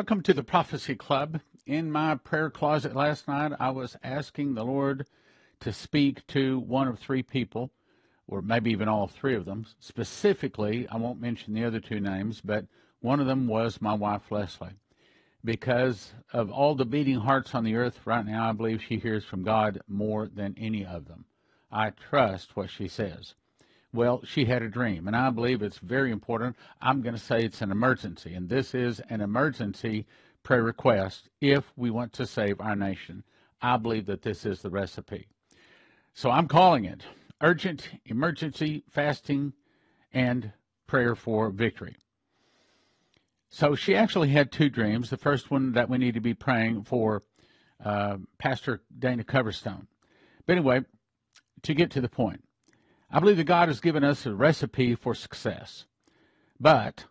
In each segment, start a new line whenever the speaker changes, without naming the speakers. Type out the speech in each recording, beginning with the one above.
Welcome to the Prophecy Club. In my prayer closet last night, I was asking the Lord to speak to one of three people, or maybe even all three of them. Specifically, I won't mention the other two names, but one of them was my wife, Leslie. Because of all the beating hearts on the earth right now, I believe she hears from God more than any of them. I trust what she says. Well, she had a dream, and I believe it's very important. I'm going to say it's an emergency, and this is an emergency prayer request if we want to save our nation. I believe that this is the recipe. So I'm calling it urgent emergency fasting and prayer for victory. So she actually had two dreams. The first one that we need to be praying for uh, Pastor Dana Coverstone. But anyway, to get to the point, I believe that God has given us a recipe for success. But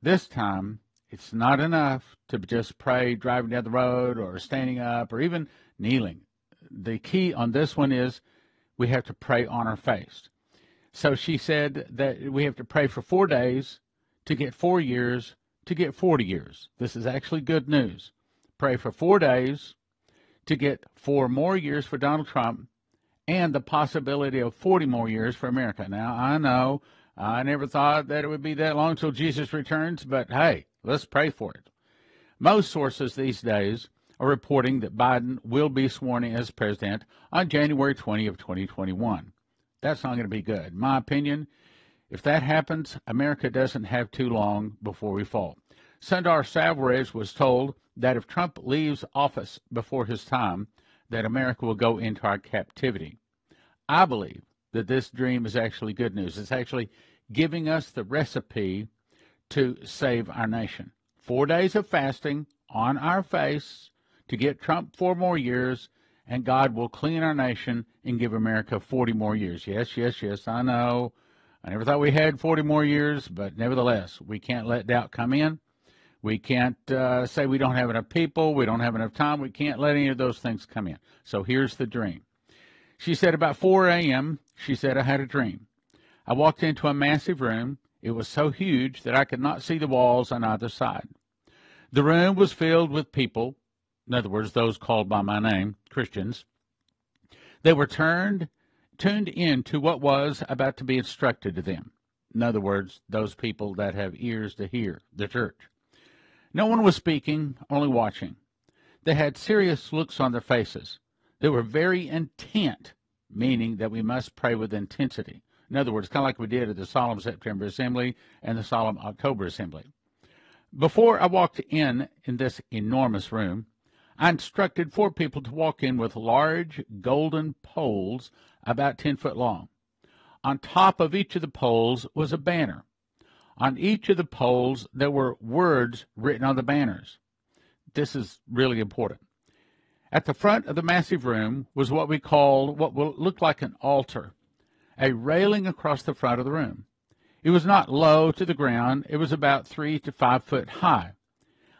this time, it's not enough to just pray driving down the road or standing up or even kneeling. The key on this one is we have to pray on our face. So she said that we have to pray for four days to get four years to get 40 years. This is actually good news. Pray for four days to get four more years for Donald Trump and the possibility of 40 more years for America. Now, I know I never thought that it would be that long till Jesus returns, but hey, let's pray for it. Most sources these days are reporting that Biden will be sworn in as president on January 20 of 2021. That's not going to be good. My opinion, if that happens, America doesn't have too long before we fall. Sundar Selvaraj was told that if Trump leaves office before his time, that America will go into our captivity. I believe that this dream is actually good news. It's actually giving us the recipe to save our nation. Four days of fasting on our face to get Trump four more years, and God will clean our nation and give America 40 more years. Yes, yes, yes, I know. I never thought we had 40 more years, but nevertheless, we can't let doubt come in. We can't uh, say we don't have enough people, we don't have enough time. We can't let any of those things come in. So here's the dream she said, about 4 a.m., she said, I had a dream. I walked into a massive room. It was so huge that I could not see the walls on either side. The room was filled with people, in other words, those called by my name, Christians. They were turned, tuned in to what was about to be instructed to them. In other words, those people that have ears to hear, the church. No one was speaking, only watching. They had serious looks on their faces. They were very intent, meaning that we must pray with intensity. In other words, kind of like we did at the Solemn September Assembly and the Solemn October Assembly. Before I walked in in this enormous room, I instructed four people to walk in with large golden poles about 10 foot long. On top of each of the poles was a banner. On each of the poles, there were words written on the banners. This is really important. At the front of the massive room was what we called what looked like an altar, a railing across the front of the room. It was not low to the ground, it was about three to five foot high.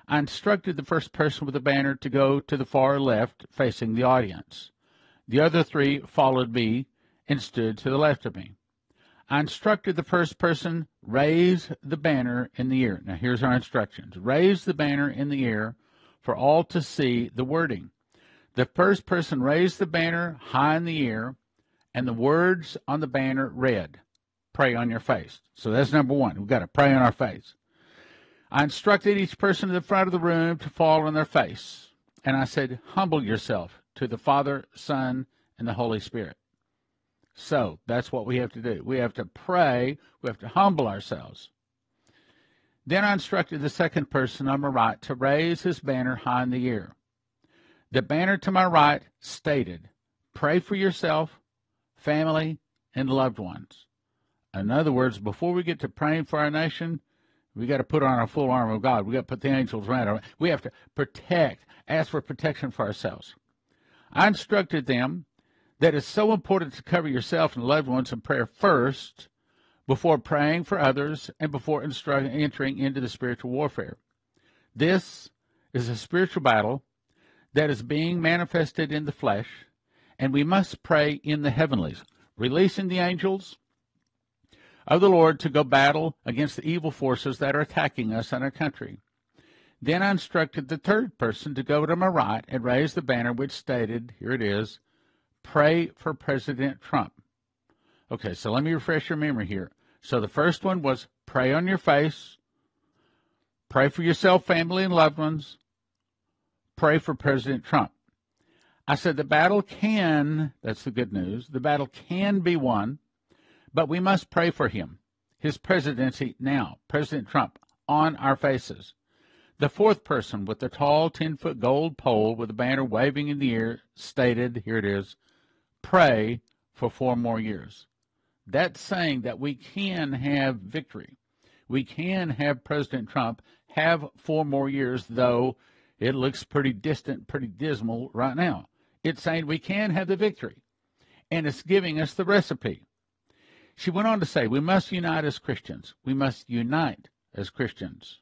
I instructed the first person with the banner to go to the far left facing the audience. The other three followed me and stood to the left of me. I instructed the first person raise the banner in the air. Now here's our instructions. Raise the banner in the air for all to see the wording. The first person raised the banner high in the air, and the words on the banner read, Pray on your face. So that's number one. We've got to pray on our face. I instructed each person in the front of the room to fall on their face. And I said, Humble yourself to the Father, Son, and the Holy Spirit. So that's what we have to do. We have to pray, we have to humble ourselves. Then I instructed the second person on my right to raise his banner high in the air. The banner to my right stated, Pray for yourself, family, and loved ones. In other words, before we get to praying for our nation, we got to put on our full armor of God. We got to put the angels around. We have to protect, ask for protection for ourselves. I instructed them that it's so important to cover yourself and loved ones in prayer first before praying for others and before entering into the spiritual warfare. This is a spiritual battle that is being manifested in the flesh, and we must pray in the heavenlies, releasing the angels of the Lord to go battle against the evil forces that are attacking us and our country. Then I instructed the third person to go to my right and raise the banner which stated, here it is, pray for President Trump. Okay, so let me refresh your memory here. So the first one was pray on your face, pray for yourself, family, and loved ones, pray for President Trump. I said the battle can, that's the good news, the battle can be won, but we must pray for him, his presidency now, President Trump, on our faces. The fourth person with the tall 10 foot gold pole with a banner waving in the air stated, here it is, pray for four more years. That's saying that we can have victory. We can have President Trump have four more years, though it looks pretty distant, pretty dismal right now. It's saying we can have the victory, and it's giving us the recipe. She went on to say, We must unite as Christians. We must unite as Christians.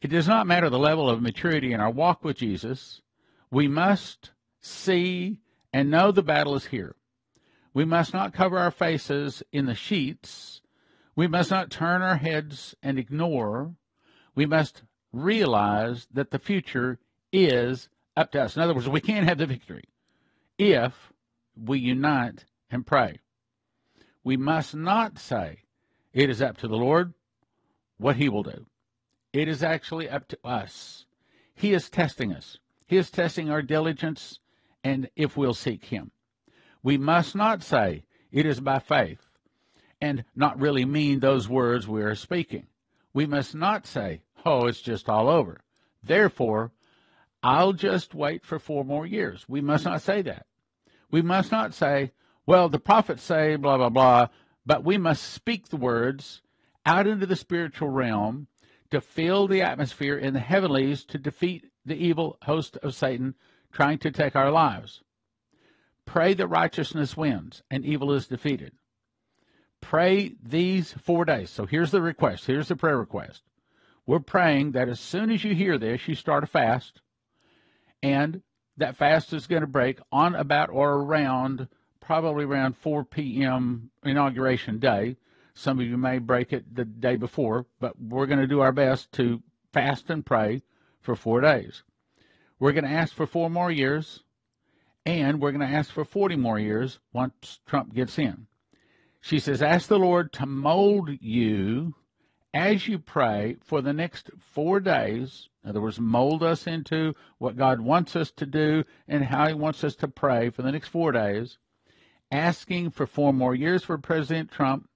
It does not matter the level of maturity in our walk with Jesus. We must see and know the battle is here. We must not cover our faces in the sheets. We must not turn our heads and ignore. We must realize that the future is up to us. In other words, we can't have the victory if we unite and pray. We must not say it is up to the Lord what he will do. It is actually up to us. He is testing us. He is testing our diligence and if we'll seek Him. We must not say it is by faith and not really mean those words we are speaking. We must not say, oh, it's just all over. Therefore, I'll just wait for four more years. We must not say that. We must not say, well, the prophets say blah, blah, blah, but we must speak the words out into the spiritual realm to fill the atmosphere in the heavenlies to defeat the evil host of Satan trying to take our lives. Pray that righteousness wins and evil is defeated. Pray these four days. So here's the request. Here's the prayer request. We're praying that as soon as you hear this, you start a fast, and that fast is going to break on about or around probably around 4 p.m. inauguration day. Some of you may break it the day before, but we're going to do our best to fast and pray for four days. We're going to ask for four more years, and we're going to ask for 40 more years once Trump gets in. She says, Ask the Lord to mold you as you pray for the next four days. In other words, mold us into what God wants us to do and how He wants us to pray for the next four days, asking for four more years for President Trump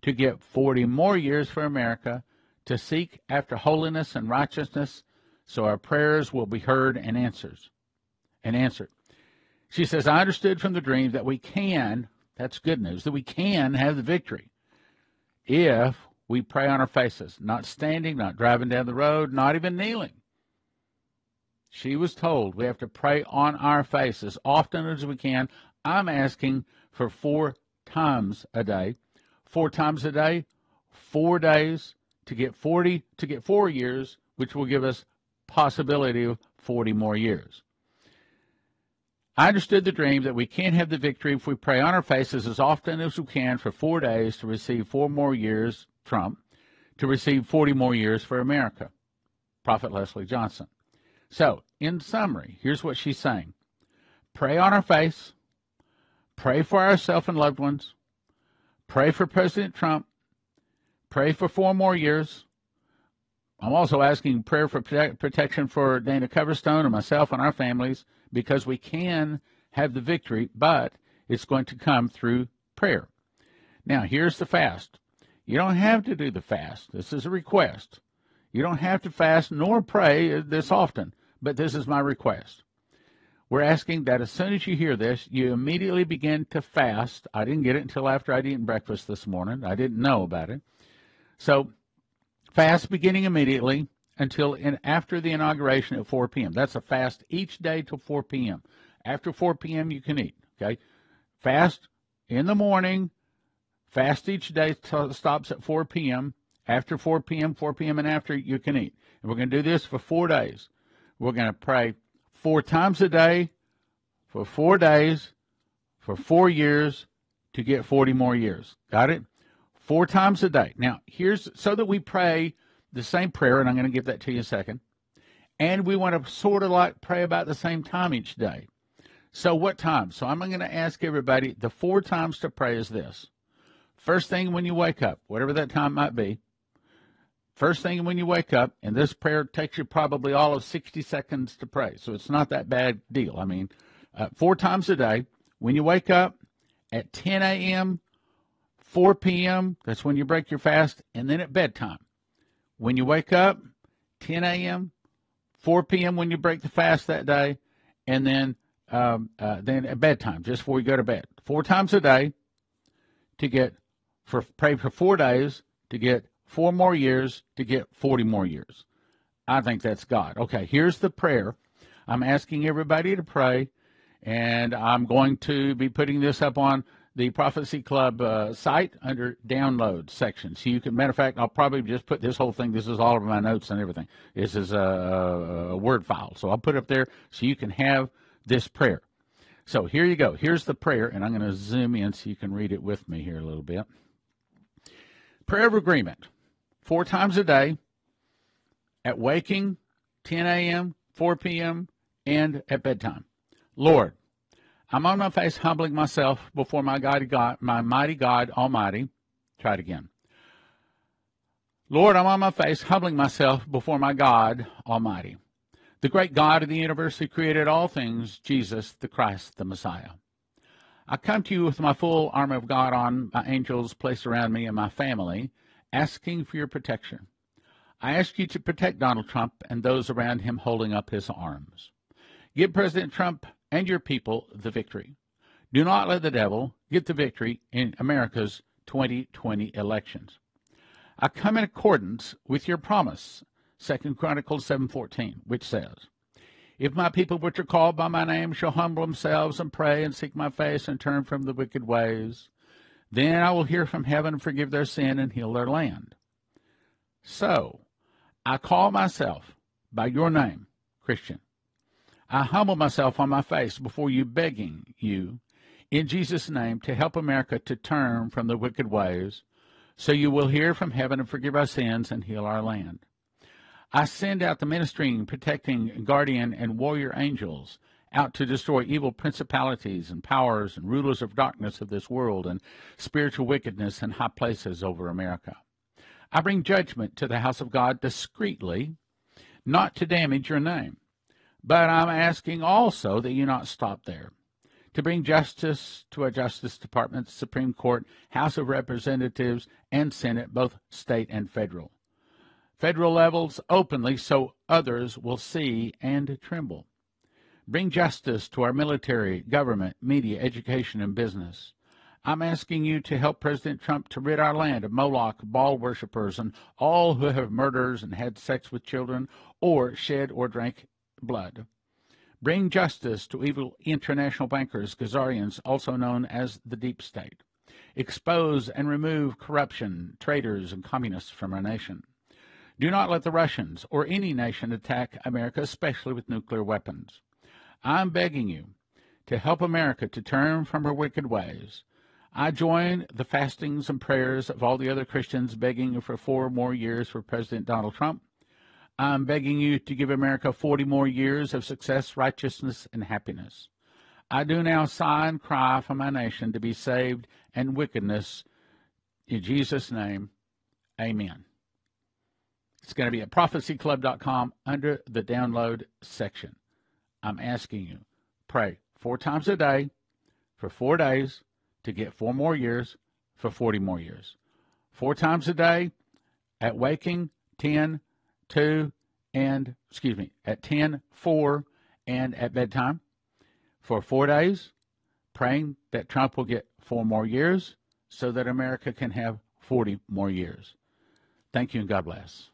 to get 40 more years for America to seek after holiness and righteousness so our prayers will be heard and answers and answered. She says, I understood from the dream that we can, that's good news, that we can have the victory if we pray on our faces, not standing, not driving down the road, not even kneeling. She was told we have to pray on our faces often as we can. I'm asking for four times a day four times a day, four days to get 40 to get four years, which will give us possibility of 40 more years. I understood the dream that we can't have the victory if we pray on our faces as often as we can for four days to receive four more years, Trump, to receive 40 more years for America. Prophet Leslie Johnson. So, in summary, here's what she's saying pray on our face, pray for ourselves and loved ones, Pray for President Trump. Pray for four more years. I'm also asking prayer for protection for Dana Coverstone and myself and our families because we can have the victory, but it's going to come through prayer. Now, here's the fast. You don't have to do the fast. This is a request. You don't have to fast nor pray this often, but this is my request. We're asking that as soon as you hear this, you immediately begin to fast. I didn't get it until after I'd eaten breakfast this morning. I didn't know about it. So, fast beginning immediately until in, after the inauguration at 4 p.m. That's a fast each day till 4 p.m. After 4 p.m., you can eat. Okay, fast in the morning. Fast each day t- stops at 4 p.m. After 4 p.m., 4 p.m. and after you can eat. And we're going to do this for four days. We're going to pray four times a day for four days for four years to get 40 more years. Got it? Four times a day. Now, here's so that we pray the same prayer, and I'm going to give that to you in a second. And we want to sort of like pray about the same time each day. So, what time? So, I'm going to ask everybody the four times to pray is this. First thing when you wake up, whatever that time might be, first thing when you wake up, and this prayer takes you probably all of 60 seconds to pray. So, it's not that bad deal. I mean, uh, four times a day, when you wake up at 10 a.m., 4 p.m., that's when you break your fast, and then at bedtime. When you wake up, 10 a.m., 4 p.m. when you break the fast that day, and then um, uh, then at bedtime, just before you go to bed. Four times a day to get for pray for four days to get four more years to get 40 more years. I think that's God. Okay, here's the prayer. I'm asking everybody to pray, and I'm going to be putting this up on the Prophecy Club uh, site under download section. So you can, matter of fact, I'll probably just put this whole thing. This is all of my notes and everything. This is a, a Word file. So I'll put it up there so you can have this prayer. So here you go. Here's the prayer, and I'm going to zoom in so you can read it with me here a little bit. Prayer of agreement, four times a day, at waking, 10 a.m., 4 p.m., and at bedtime. Lord, I'm on my face, humbling myself before my God, God, my mighty God Almighty. Try it again. Lord, I'm on my face, humbling myself before my God Almighty, the great God of the universe who created all things, Jesus, the Christ, the Messiah. I come to you with my full armor of God on, my angels placed around me and my family, asking for your protection. I ask you to protect Donald Trump and those around him holding up his arms. Give President Trump and your people the victory. Do not let the devil get the victory in America's 2020 elections. I come in accordance with your promise, 2 Chronicles 7:14, which says, "If my people which are called by my name shall humble themselves and pray and seek my face and turn from the wicked ways, then I will hear from heaven and forgive their sin and heal their land." So, I call myself by your name, Christian. I humble myself on my face before you, begging you, in Jesus' name, to help America to turn from the wicked ways, so you will hear from heaven and forgive our sins and heal our land. I send out the ministering, protecting, guardian, and warrior angels out to destroy evil principalities and powers and rulers of darkness of this world and spiritual wickedness in high places over America. I bring judgment to the house of God discreetly, not to damage your name. But I'm asking also that you not stop there. To bring justice to a Justice Department, Supreme Court, House of Representatives, and Senate, both state and federal. Federal levels openly so others will see and tremble. Bring justice to our military, government, media, education, and business. I'm asking you to help President Trump to rid our land of Moloch, Baal worshippers, and all who have murders and had sex with children, or shed or drank blood. Bring justice to evil international bankers, Khazarians, also known as the Deep State. Expose and remove corruption, traitors, and communists from our nation. Do not let the Russians or any nation attack America, especially with nuclear weapons. I'm begging you to help America to turn from her wicked ways. I join the fastings and prayers of all the other Christians begging for four more years for President Donald Trump I'm begging you to give America 40 more years of success, righteousness, and happiness. I do now sigh and cry for my nation to be saved and wickedness. In Jesus' name, amen. It's going to be at prophecyclub.com under the download section. I'm asking you, pray four times a day for four days to get four more years for 40 more years. Four times a day at waking, 10, 2, and, excuse me, at 10, 4, and at bedtime for four days, praying that Trump will get four more years so that America can have 40 more years. Thank you and God bless.